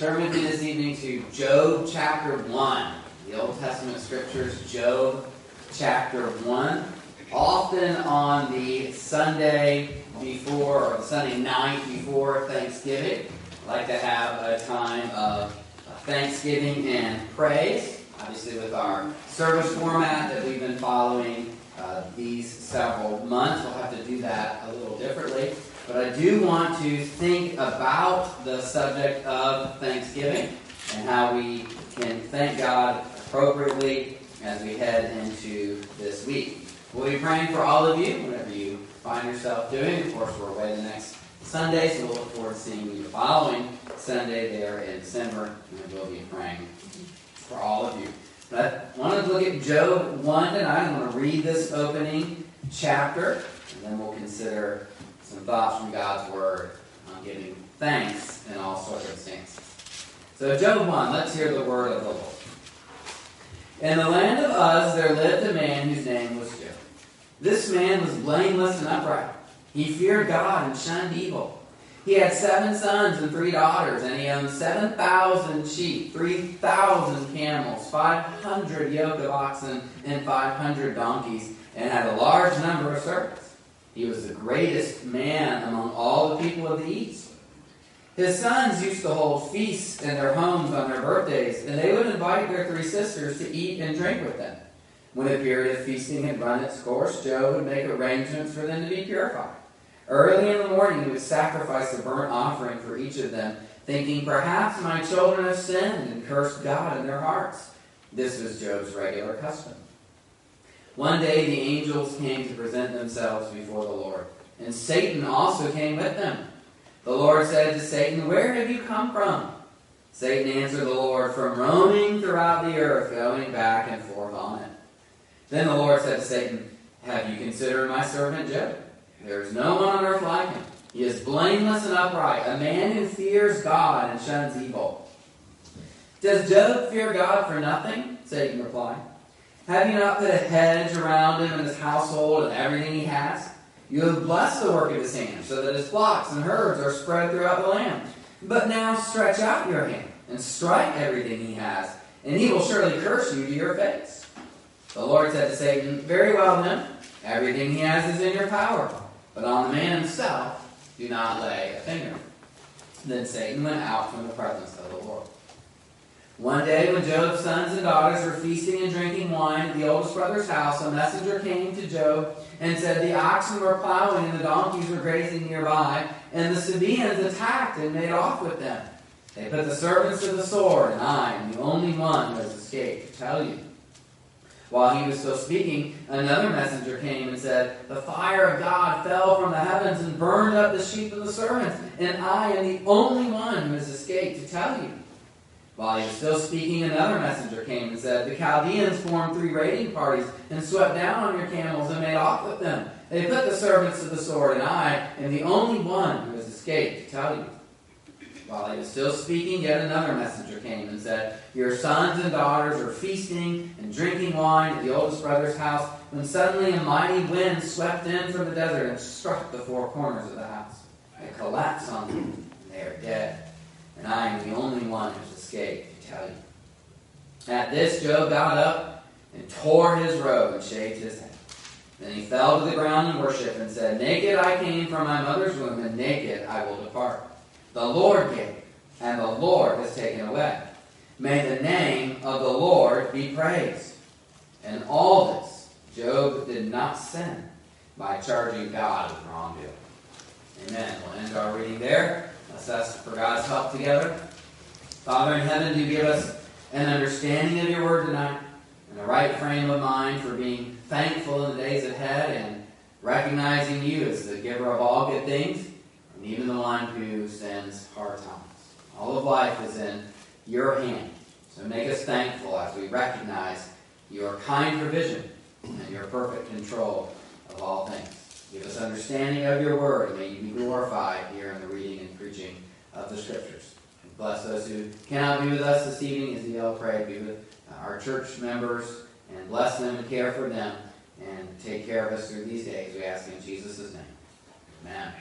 Me this evening to Job chapter 1. The Old Testament scriptures, Job chapter 1. Often on the Sunday before, or the Sunday night before Thanksgiving, I like to have a time of thanksgiving and praise. Obviously, with our service format that we've been following uh, these several months, we'll have to do that a little differently. But I do want to think about the subject of Thanksgiving and how we can thank God appropriately as we head into this week. We'll be praying for all of you, whatever you find yourself doing. Of course, we're away the next Sunday, so we'll look forward to seeing you the following Sunday there in December, and we'll be praying for all of you. But I want to look at Job 1 tonight. I'm going to read this opening chapter, and then we'll consider some thoughts from God's Word on giving thanks in all circumstances. So, Job 1, let's hear the word of the Lord. In the land of Uz there lived a man whose name was Job. This man was blameless and upright. He feared God and shunned evil. He had seven sons and three daughters, and he owned 7,000 sheep, 3,000 camels, 500 yoke of oxen, and 500 donkeys, and had a large number of servants. He was the greatest man among all the people of the East. His sons used to hold feasts in their homes on their birthdays, and they would invite their three sisters to eat and drink with them. When a period of feasting had run its course, Job would make arrangements for them to be purified. Early in the morning, he would sacrifice a burnt offering for each of them, thinking, Perhaps my children have sinned and cursed God in their hearts. This was Job's regular custom. One day the angels came to present themselves before the Lord, and Satan also came with them. The Lord said to Satan, Where have you come from? Satan answered the Lord, From roaming throughout the earth, going back and forth on it. Then the Lord said to Satan, Have you considered my servant Job? There is no one on earth like him. He is blameless and upright, a man who fears God and shuns evil. Does Job fear God for nothing? Satan replied. Have you not put a hedge around him and his household and everything he has? You have blessed the work of his hands, so that his flocks and herds are spread throughout the land. But now stretch out your hand and strike everything he has, and he will surely curse you to your face. The Lord said to Satan, Very well then, everything he has is in your power, but on the man himself do not lay a finger. Then Satan went out from the presence of the Lord. One day, when Job's sons and daughters were feasting and drinking wine at the oldest brother's house, a messenger came to Job and said, The oxen were plowing and the donkeys were grazing nearby, and the Sabaeans attacked and made off with them. They put the servants to the sword, and I am the only one who has escaped to tell you. While he was still speaking, another messenger came and said, The fire of God fell from the heavens and burned up the sheep of the servants, and I am the only one who has escaped to tell you. While he was still speaking, another messenger came and said, The Chaldeans formed three raiding parties and swept down on your camels and made off with them. They put the servants to the sword, and I am the only one who has escaped to tell you. While he was still speaking, yet another messenger came and said, Your sons and daughters are feasting and drinking wine at the oldest brother's house, when suddenly a mighty wind swept in from the desert and struck the four corners of the house. They collapsed on them, and they are dead. And I am the only one who's escape to tell you. At this, Job got up and tore his robe and shaved his head. Then he fell to the ground in worship and said, Naked I came from my mother's womb, and naked I will depart. The Lord gave, and the Lord has taken away. May the name of the Lord be praised. In all this, Job did not sin by charging God with wrongdoing. Amen. We'll end our reading there. Ask for God's help together. Father in heaven, do give us an understanding of your word tonight and a right frame of mind for being thankful in the days ahead and recognizing you as the giver of all good things and even the one who sends hard times. All of life is in your hand. So make us thankful as we recognize your kind provision and your perfect control of all things. Give us understanding of your word, may you be glorified here in the reading and preaching of the scriptures. And Bless those who cannot be with us this evening as Neil prayed. Be with our church members and bless them and care for them and take care of us through these days. We ask in Jesus' name. Amen.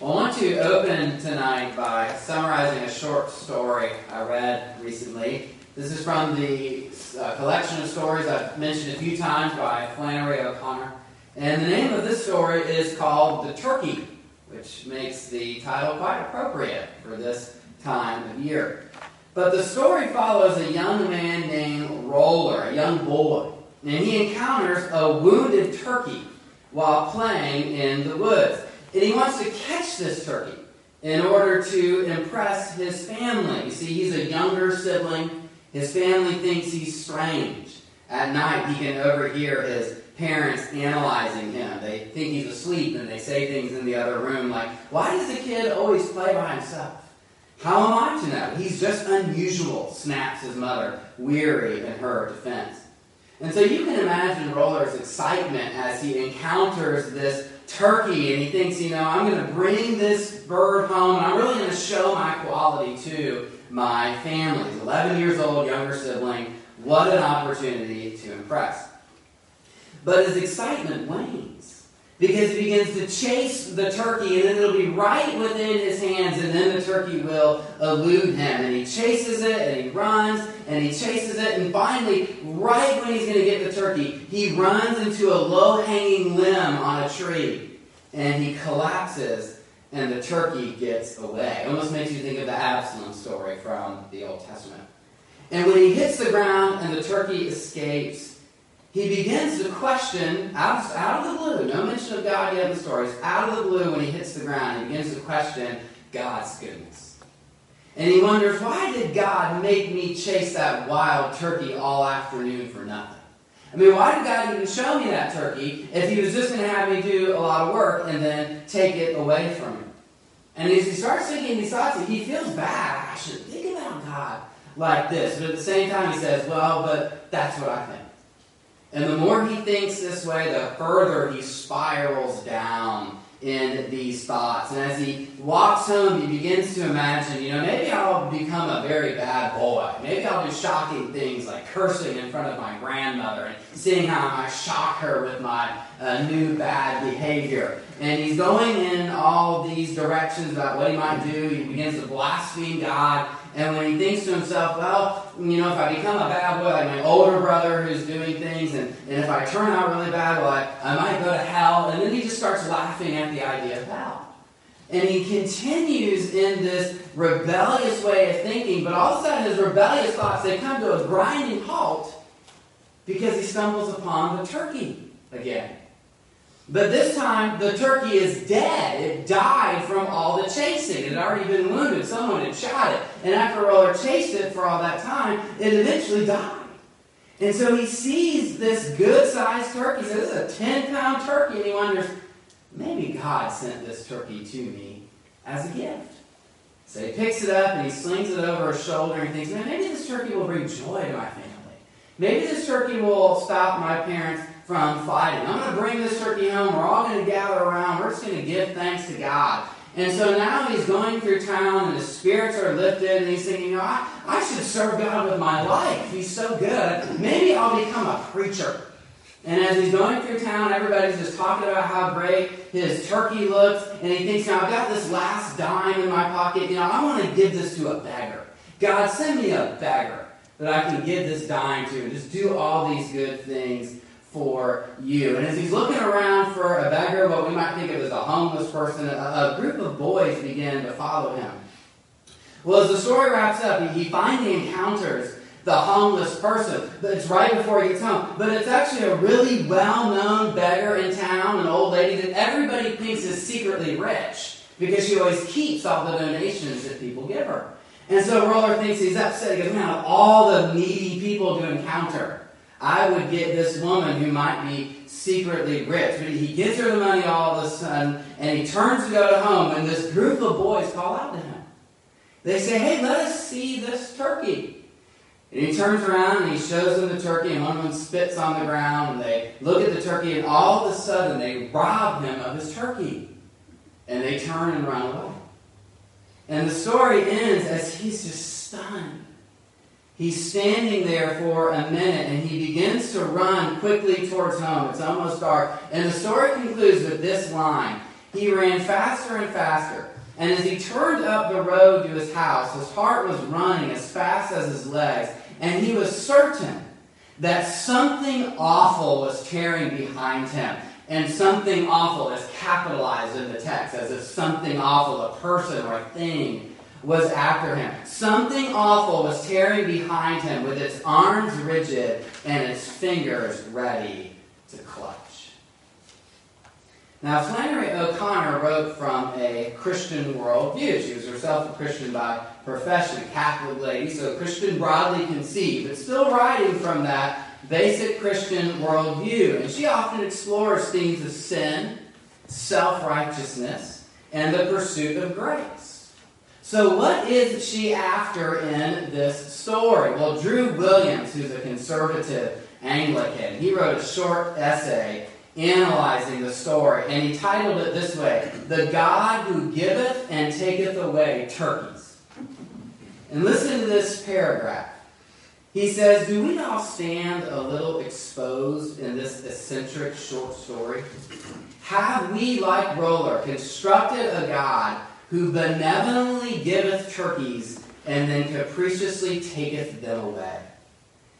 I want to open tonight by summarizing a short story I read recently. This is from the uh, collection of stories I've mentioned a few times by Flannery O'Connor. And the name of this story is called The Turkey, which makes the title quite appropriate for this time of year. But the story follows a young man named Ruller, a young boy, and he encounters a wounded turkey while playing in the woods. And he wants to catch this turkey in order to impress his family. You see, he's a younger sibling. His family thinks he's strange. At night, he can overhear his parents analyzing him. They think he's asleep and they say things in the other room like, Why does the kid always play by himself? How am I to know? He's just unusual, snaps his mother, weary in her defense. And so you can imagine Ruller's excitement as he encounters this turkey and he thinks, you know, I'm going to bring this bird home and I'm really going to show my quality to my family. He's 11 years old, younger sibling. What an opportunity to impress. But his excitement wanes because he begins to chase the turkey, and then it'll be right within his hands, and then the turkey will elude him. And he chases it, and he runs, and he chases it, and finally, right when he's going to get the turkey, he runs into a low hanging limb on a tree, and he collapses, and the turkey gets away. It almost makes you think of the Absalom story from the Old Testament. And when he hits the ground and the turkey escapes, he begins to question, out of, out of the blue, no mention of God yet in the stories, out of the blue when he hits the ground, he begins to question God's goodness. And he wonders, why did God make me chase that wild turkey all afternoon for nothing? I mean, why did God even show me that turkey if he was just going to have me do a lot of work and then take it away from me? And as he starts thinking these thoughts, he feels bad. I should think about God like this. But at the same time, he says, well, but that's what I think. And the more he thinks this way, the further he spirals down in these thoughts. And as he walks home, he begins to imagine, you know, maybe I'll become a very bad boy. Maybe I'll do shocking things like cursing in front of my grandmother and seeing how I shock her with my uh, new bad behavior. And he's going in all these directions about what he might do. He begins to blaspheme God. And when he thinks to himself, well, you know, if I become a bad boy like my older brother who's doing things, and, and if I turn out really bad, well, I, I might go to hell. And then he just starts laughing at the idea of hell. And he continues in this rebellious way of thinking, but all of a sudden his rebellious thoughts, they come to a grinding halt because he stumbles upon the turkey again. But this time, the turkey is dead. It died from all the chasing. It had already been wounded. Someone had shot it. And after Ruller chased it for all that time, it eventually died. And so he sees this good sized turkey. He says, This is a 10 pound turkey. And he wonders, maybe God sent this turkey to me as a gift. So he picks it up and he slings it over his shoulder and he thinks, man, maybe this turkey will bring joy to my family. Maybe this turkey will stop my parents from fighting. I'm going to bring this turkey home. We're all going to gather around. We're just going to give thanks to God. And so now he's going through town and his spirits are lifted and he's thinking, you know, I, I should serve God with my life. He's so good. Maybe I'll become a preacher. And as he's going through town, everybody's just talking about how great his turkey looks. And he thinks, now I've got this last dime in my pocket. You know, I want to give this to a beggar. God, send me a beggar that I can give this dime to and just do all these good things for you. And as he's looking around for a beggar, what we might think of as a homeless person, a, a group of boys begin to follow him. Well, as the story wraps up, he finally encounters the homeless person. It's right before he gets home. But it's actually a really well known beggar in town, an old lady that everybody thinks is secretly rich because she always keeps all the donations that people give her. And so Ruller thinks he's upset. He goes, man, all the needy people to encounter, I would get this woman who might be secretly rich. But he gives her the money all of a sudden, and he turns to go to home, and this group of boys call out to him. They say, hey, let us see this turkey. And he turns around and he shows them the turkey, and one of them spits on the ground, and they look at the turkey, and all of a sudden they rob him of his turkey. And they turn and run away. And the story ends as he's just stunned. He's standing there for a minute and he begins to run quickly towards home. It's almost dark. And the story concludes with this line He ran faster and faster. And as he turned up the road to his house, his heart was running as fast as his legs, and he was certain that something awful was tearing behind him. And something awful is capitalized in the text, as if something awful, a person or a thing, was after him. Something awful was tearing behind him with its arms rigid and its fingers ready to clutch. Now, Flannery O'Connor wrote from a Christian worldview. She was herself a Christian by profession, a Catholic lady, so Christian broadly conceived, but still writing from that basic Christian worldview. And she often explores themes of sin, self righteousness, and the pursuit of grace. So, what is she after in this story? Well, Drew Williams, who's a conservative Anglican, he wrote a short essay analyzing the story, and he titled it this way The God Who Giveth and Taketh Away Turkeys. And listen to this paragraph. He says, Do we all stand a little exposed in this eccentric short story? Have we, like Ruller, constructed a God who benevolently giveth turkeys and then capriciously taketh them away?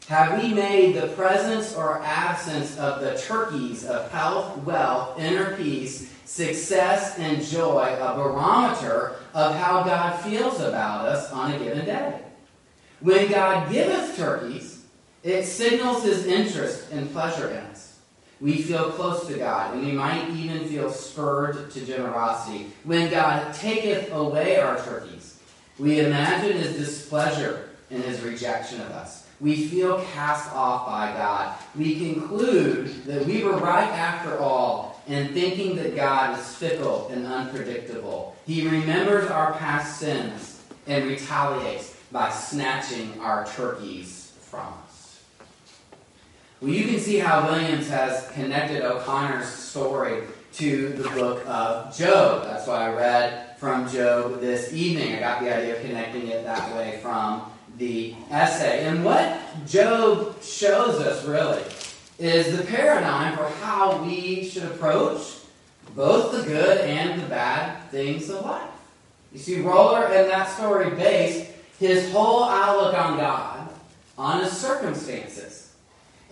Have we made the presence or absence of the turkeys of health, wealth, inner peace, success, and joy a barometer of how God feels about us on a given day? When God giveth turkeys, it signals his interest and pleasure in us. We feel close to God, and we might even feel spurred to generosity. When God taketh away our turkeys, we imagine his displeasure and his rejection of us. We feel cast off by God. We conclude that we were right after all in thinking that God is fickle and unpredictable. He remembers our past sins and retaliates by snatching our turkeys. Well, you can see how Williams has connected O'Connor's story to the book of Job. That's why I read from Job this evening. I got the idea of connecting it that way from the essay. And what Job shows us really is the paradigm for how we should approach both the good and the bad things of life. You see, Ruller in that story based his whole outlook on God on his circumstances.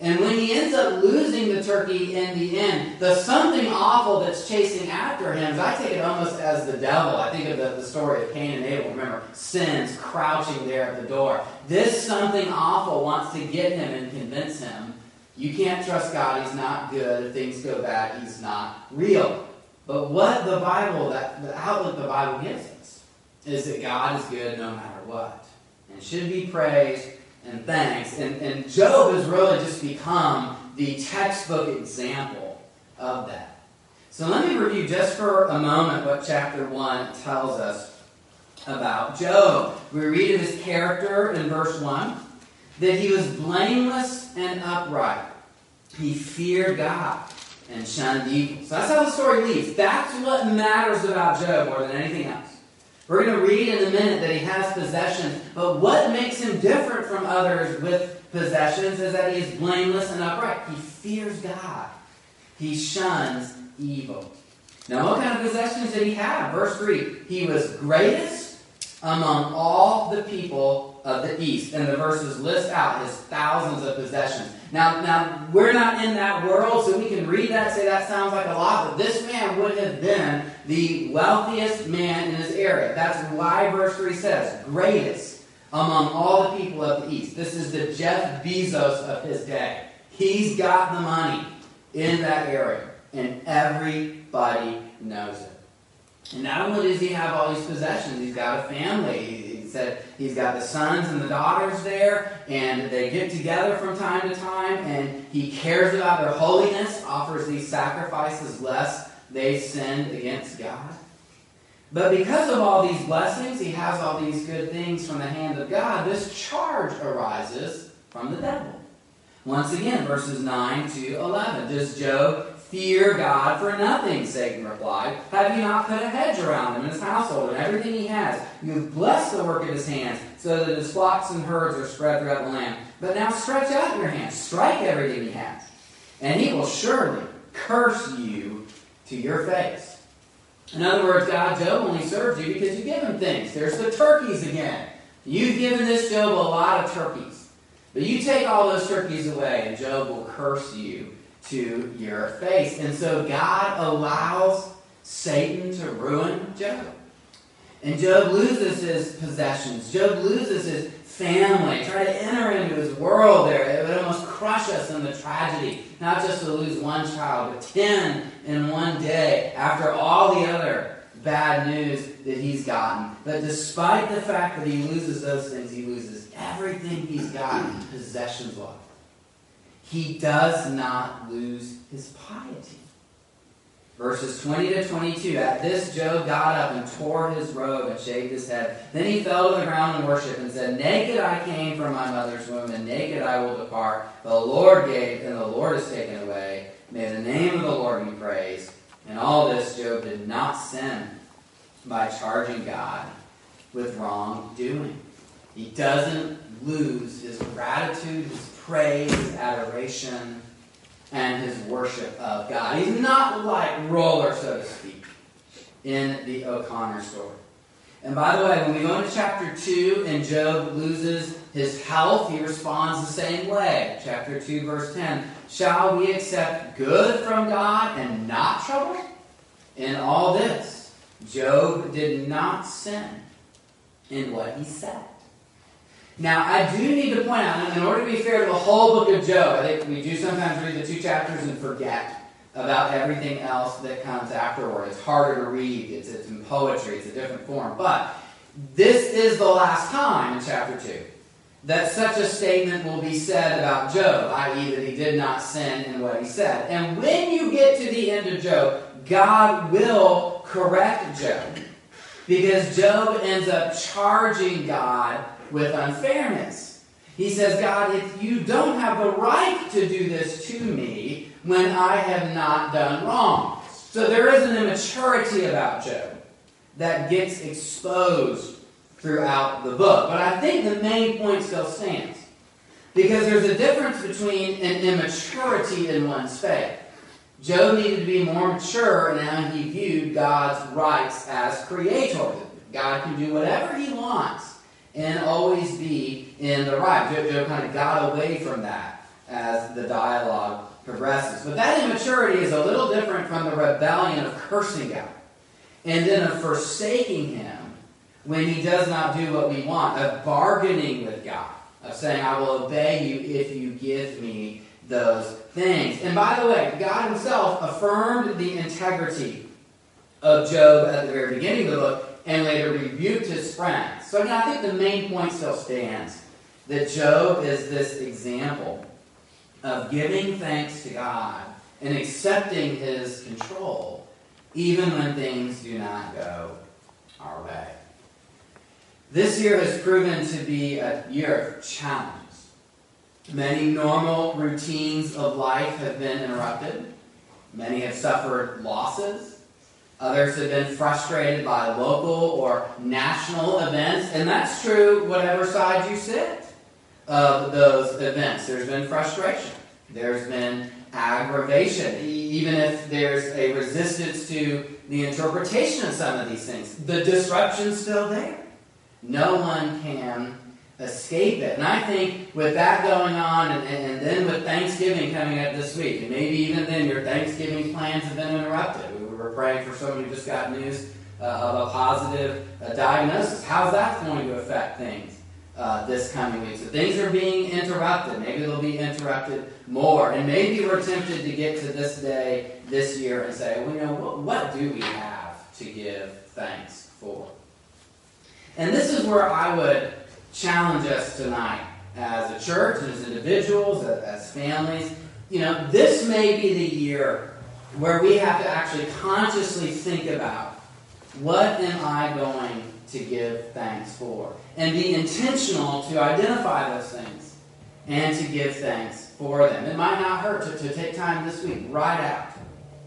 And when he ends up losing the turkey in the end, the something awful that's chasing after him, I take it almost as the devil. I think of the, the story of Cain and Abel. Remember, sin's crouching there at the door. This something awful wants to get him and convince him you can't trust God. He's not good. If things go bad, he's not real. But what the Bible, that the outlook the Bible gives us, is that God is good no matter what. And should be praised and thanks. And, and Job has really just become the textbook example of that. So let me review just for a moment what chapter 1 tells us about Job. We read of his character in verse 1 that he was blameless and upright. He feared God and shunned evil. So that's how the story leads. That's what matters about Job more than anything else. We're going to read in a minute that he has possessions, but what makes him different from others with possessions is that he is blameless and upright. He fears God, he shuns evil. Now, what kind of possessions did he have? Verse 3 He was greatest among all the people of the east. And the verses list out his thousands of possessions. Now, now we're not in that world, so we can read that say that sounds like a lot, but this man would have been the wealthiest man in his area. That's why verse 3 says, greatest among all the people of the East. This is the Jeff Bezos of his day. He's got the money in that area, and everybody knows it. And not only does he have all these possessions, he's got a family said he's got the sons and the daughters there, and they get together from time to time, and he cares about their holiness, offers these sacrifices lest they sinned against God. But because of all these blessings, he has all these good things from the hand of God, this charge arises from the devil. Once again, verses 9 to 11. Does Job Fear God for nothing, Satan replied. Have you not put a hedge around him and his household and everything he has? You have blessed the work of his hands, so that his flocks and herds are spread throughout the land. But now stretch out your hand, strike everything he has, and he will surely curse you to your face. In other words, God, Job only serves you because you give him things. There's the turkeys again. You've given this Job a lot of turkeys. But you take all those turkeys away, and Job will curse you to your face. And so God allows Satan to ruin Job. And Job loses his possessions. Job loses his family. Try to enter into his world there. It would almost crush us in the tragedy. Not just to lose one child, but ten in one day after all the other bad news that he's gotten. But despite the fact that he loses those things, he loses everything he's gotten possessions wise. He does not lose his piety. Verses 20 to 22. At this, Job got up and tore his robe and shaved his head. Then he fell to the ground and worshipped and said, Naked I came from my mother's womb, and naked I will depart. The Lord gave, and the Lord has taken away. May the name of the Lord be praised. In all this, Job did not sin by charging God with wrongdoing. He doesn't lose his gratitude, his praise, his adoration and his worship of God. He's not like Ruller, so to speak, in the O'Connor story. And by the way, when we go into chapter 2 and Job loses his health, he responds the same way. Chapter 2, verse 10 Shall we accept good from God and not trouble? In all this, Job did not sin in what he said. Now, I do need to point out, in order to be fair to the whole book of Job, I think we do sometimes read the two chapters and forget about everything else that comes afterward. It's harder to read, it's, it's in poetry, it's a different form. But this is the last time in chapter 2 that such a statement will be said about Job, i.e., that he did not sin in what he said. And when you get to the end of Job, God will correct Job. Because Job ends up charging God with unfairness. He says, God, if you don't have the right to do this to me when I have not done wrong. So there is an immaturity about Job that gets exposed throughout the book. But I think the main point still stands. Because there's a difference between an immaturity in one's faith. Job needed to be more mature in how he viewed God's rights as creator. God can do whatever he wants and always be in the right. Job, kind of got away from that as the dialogue progresses. But that immaturity is a little different from the rebellion of cursing God and then of forsaking him when he does not do what we want, of bargaining with God, of saying, I will obey you if you give me those things. And by the way, God himself affirmed the integrity of Job at the very beginning of the book and later rebuked his friends. So again, I think the main point still stands that Job is this example of giving thanks to God and accepting his control, even when things do not go our way. This year has proven to be a year of challenges. Many normal routines of life have been interrupted. Many have suffered losses. Others have been frustrated by local or national events, and that's true whatever side you sit of those events. There's been frustration. There's been aggravation, even if there's a resistance to the interpretation of some of these things. The disruption's still there. No one can escape it. And I think with that going on, and, and, then with Thanksgiving coming up this week, and maybe even then your Thanksgiving plans have been interrupted we're praying for someone who just got news uh, of a positive uh, diagnosis. How's that going to affect things uh, this coming week? So things are being interrupted. Maybe they'll be interrupted more. And maybe we're tempted to get to this day, this year, and say, well, you know, what, what do we have to give thanks for? And this is where I would challenge us tonight as a church, as individuals, as families. You know, this may be the year where we have to actually consciously think about what am I going to give thanks for? And be intentional to identify those things and to give thanks for them. It might not hurt to, to take time this week, write out.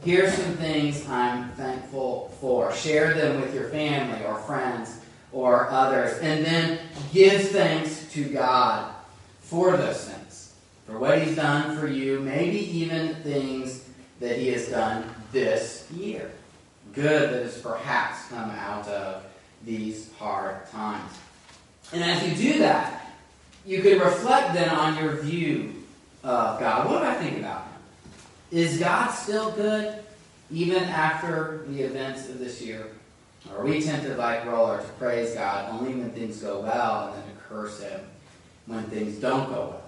Here's some things I'm thankful for. Share them with your family or friends or others. And then give thanks to God for those things, for what He's done for you, maybe even things that he has done this year. good that has perhaps come out of these hard times. And as you do that, you can reflect then on your view of God. What do I think about Him? Is God still good even after the events of this year? Or we tend to, like Ruller, to praise God only when things go well and then to curse Him when things don't go well.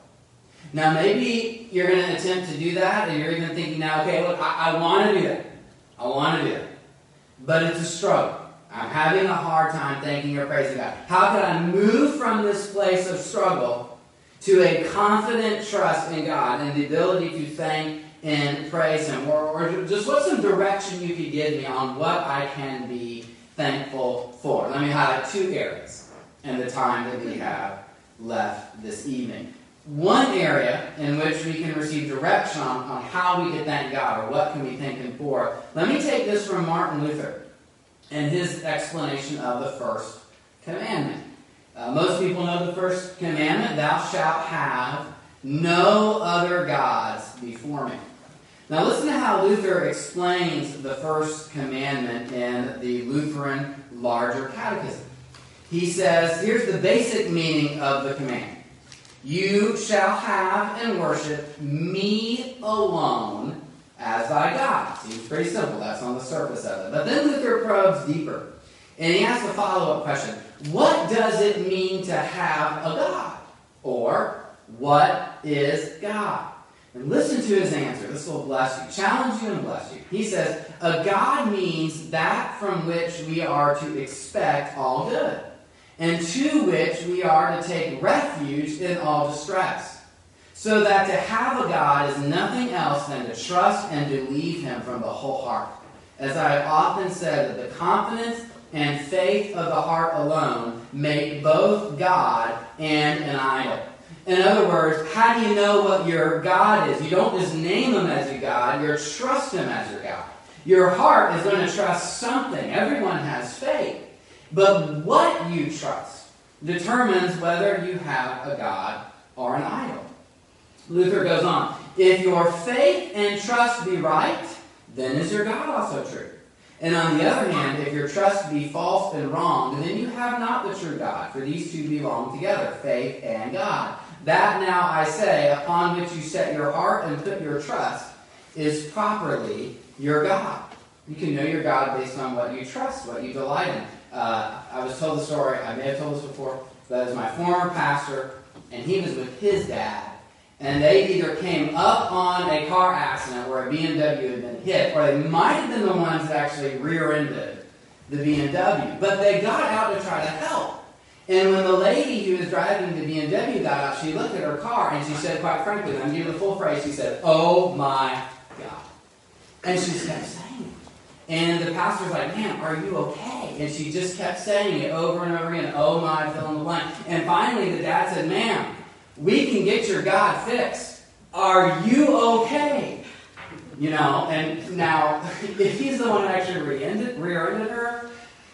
Now, maybe you're going to attempt to do that, and you're even thinking now, okay, look, I, I want to do that. I want to do it. But it's a struggle. I'm having a hard time thanking or praising God. How can I move from this place of struggle to a confident trust in God and the ability to thank and praise Him? Or, or just what's some direction you could give me on what I can be thankful for? Let me highlight two areas in the time that we have left this evening. One area in which we can receive direction on, on how we can thank God or what can we thank Him for. Let me take this from Martin Luther and his explanation of the first commandment. Uh, most people know the first commandment Thou shalt have no other gods before me. Now, listen to how Luther explains the first commandment in the Lutheran Larger Catechism. He says, Here's the basic meaning of the command You shall have and worship me alone as thy God. Seems pretty simple. That's on the surface of it. But then Luther probes deeper. And he asks a follow up question What does it mean to have a God? Or, what is God? And listen to his answer. This will bless you, challenge you, and bless you. He says, A God means that from which we are to expect all good, and to which we are to take refuge in all distress so that to have a God is nothing else than to trust and believe Him from the whole heart. As I have often said, that the confidence and faith of the heart alone make both God and an idol. In other words, how do you know what your God is? You don't just name Him as your God, you trust Him as your God. Your heart is going to trust something. Everyone has faith. But what you trust determines whether you have a God or an idol. Luther goes on If your faith and trust be right, then is your God also true. And on the other hand, if your trust be false and wrong, then you have not the true God, for these two belong together, faith and God. That now I say, upon which you set your heart and put your trust, is properly your God. You can know your God based on what you trust, what you delight in. Uh, I was told the story, I may have told this before, but as my former pastor, and he was with his dad and they either came up on a car accident where a BMW had been hit, or they might have been the ones that actually rear-ended the BMW. But they got out to try to help. And when the lady who was driving the BMW got out, she looked at her car and she said, quite frankly, I'm giving the full phrase, she said, Oh my God. And she just it. And the pastor's like, Man, are you okay? And she just kept saying it over and over again, Oh my, fill in the blank. And finally the dad said, Ma'am, we can get your God fixed. Are you okay? You know, and now, if he's the one that actually rear-ended, rear-ended her,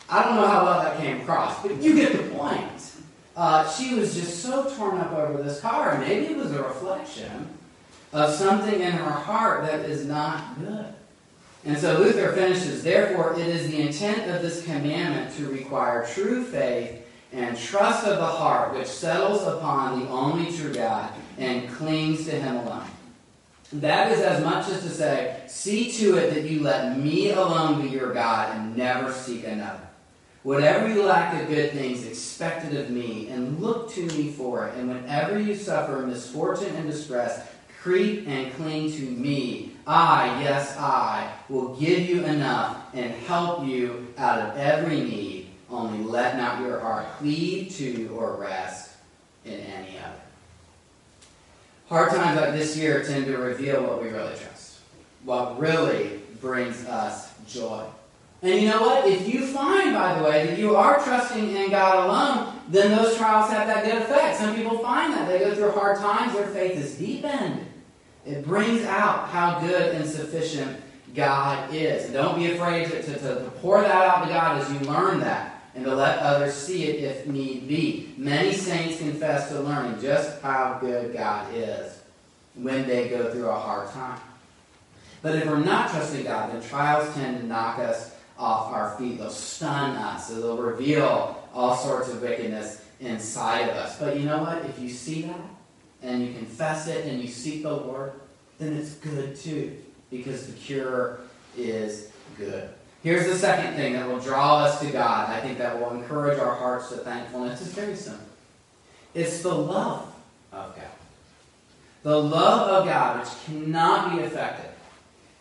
I don't know how well that came across, but you get the point. Uh, she was just so torn up over this car. Maybe it was a reflection of something in her heart that is not good. And so Luther finishes, therefore, it is the intent of this commandment to require true faith and trust of the heart which settles upon the only true God and clings to him alone. That is as much as to say, see to it that you let me alone be your God and never seek another. Whatever you lack of good things, expect it of me, and look to me for it. And whenever you suffer misfortune and distress, creep and cling to me. I, yes, I, will give you enough and help you out of every need only let not your heart cleave to or rest in any other. Hard times like this year tend to reveal what we really trust, what really brings us joy. And you know what? If you find, by the way, that you are trusting in God alone, then those trials have that good effect. Some people find that. They go through hard times, their faith is deepened. It brings out how good and sufficient God is. And don't be afraid to, to, to pour that out to God as you learn that and to let others see it if need be. Many saints confess to learning just how good God is when they go through a hard time. But if we're not trusting God, then trials tend to knock us off our feet. They'll stun us. They'll reveal all sorts of wickedness inside of us. But you know what? If you see that and you confess it and you seek the Lord, then it's good too, because the cure is good. Here's the second thing that will draw us to God. I think that will encourage our hearts to thankfulness. It's very simple. It's the love of God. The love of God, which cannot be affected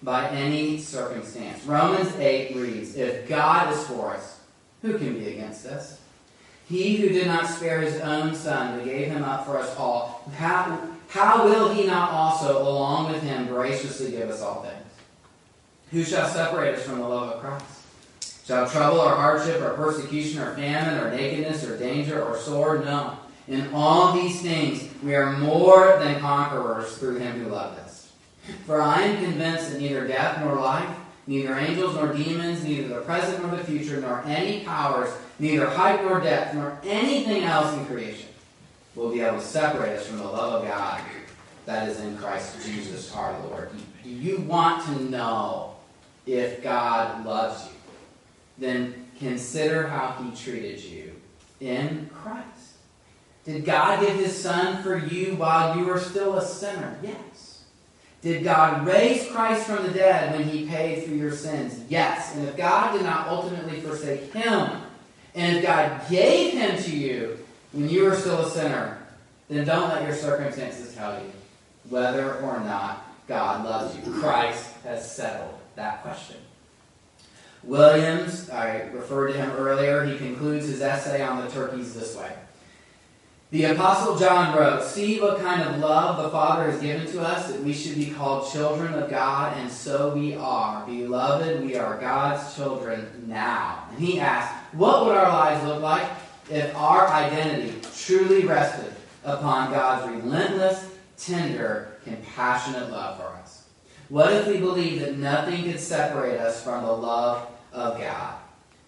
by any circumstance. Romans 8 reads If God is for us, who can be against us? He who did not spare his own son, but gave him up for us all, how, how will he not also, along with him, graciously give us all things? Who shall separate us from the love of Christ? Shall trouble or hardship or persecution or famine or nakedness or danger or sword? No. In all these things we are more than conquerors through him who loved us. For I am convinced that neither death nor life, neither angels nor demons, neither the present nor the future, nor any powers, neither height nor depth, nor anything else in creation will be able to separate us from the love of God that is in Christ Jesus our Lord. Do you want to know if God loves you? Then consider how he treated you in Christ. Did God give his son for you while you were still a sinner? Yes. Did God raise Christ from the dead when he paid for your sins? Yes. And if God did not ultimately forsake him, and if God gave him to you when you were still a sinner, then don't let your circumstances tell you whether or not God loves you. Christ has settled that question. Williams, I referred to him earlier, he concludes his essay on the turkeys this way. The Apostle John wrote, See what kind of love the Father has given to us, that we should be called children of God, and so we are. Beloved, we are God's children now. And he asked, What would our lives look like if our identity truly rested upon God's relentless, tender, compassionate love for us? What if we believed that nothing could separate us from the love of God?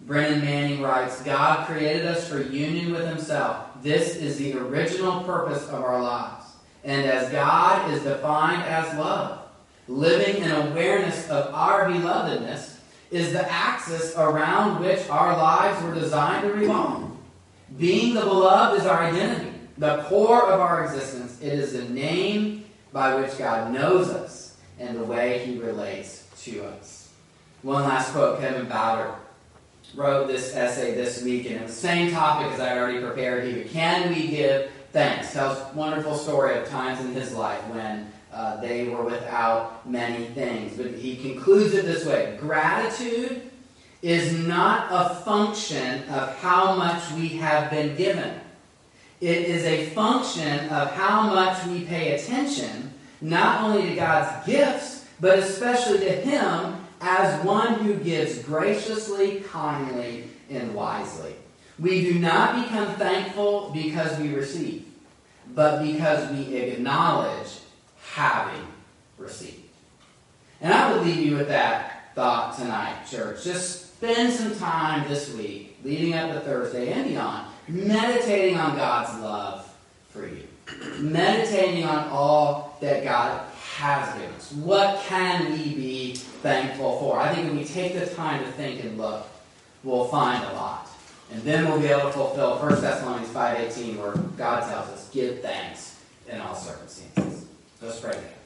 Brennan Manning writes God created us for union with Himself. This is the original purpose of our lives. And as God is defined as love, living in awareness of our belovedness is the axis around which our lives were designed to revolve. Being the beloved is our identity, the core of our existence. It is the name by which God knows us and the way He relates to us. One last quote Kevin Bauder wrote this essay this week, and it was the same topic as I already prepared here. Can we give thanks? Tells a wonderful story of times in his life when uh, they were without many things. But he concludes it this way Gratitude is not a function of how much we have been given. It is a function of how much we pay attention, not only to God's gifts, but especially to Him as one who gives graciously, kindly, and wisely. We do not become thankful because we receive, but because we acknowledge having received. And I would leave you with that thought tonight, church. Just spend some time this week, leading up to Thursday and beyond, meditating on God's love for you. Meditating on all that God has given us. What can we be thankful for? I think when we take the time to think and look, we'll find a lot. And then we'll be able to fulfill 1 Thessalonians 5.18 where God tells us, give thanks in all circumstances. Let's pray.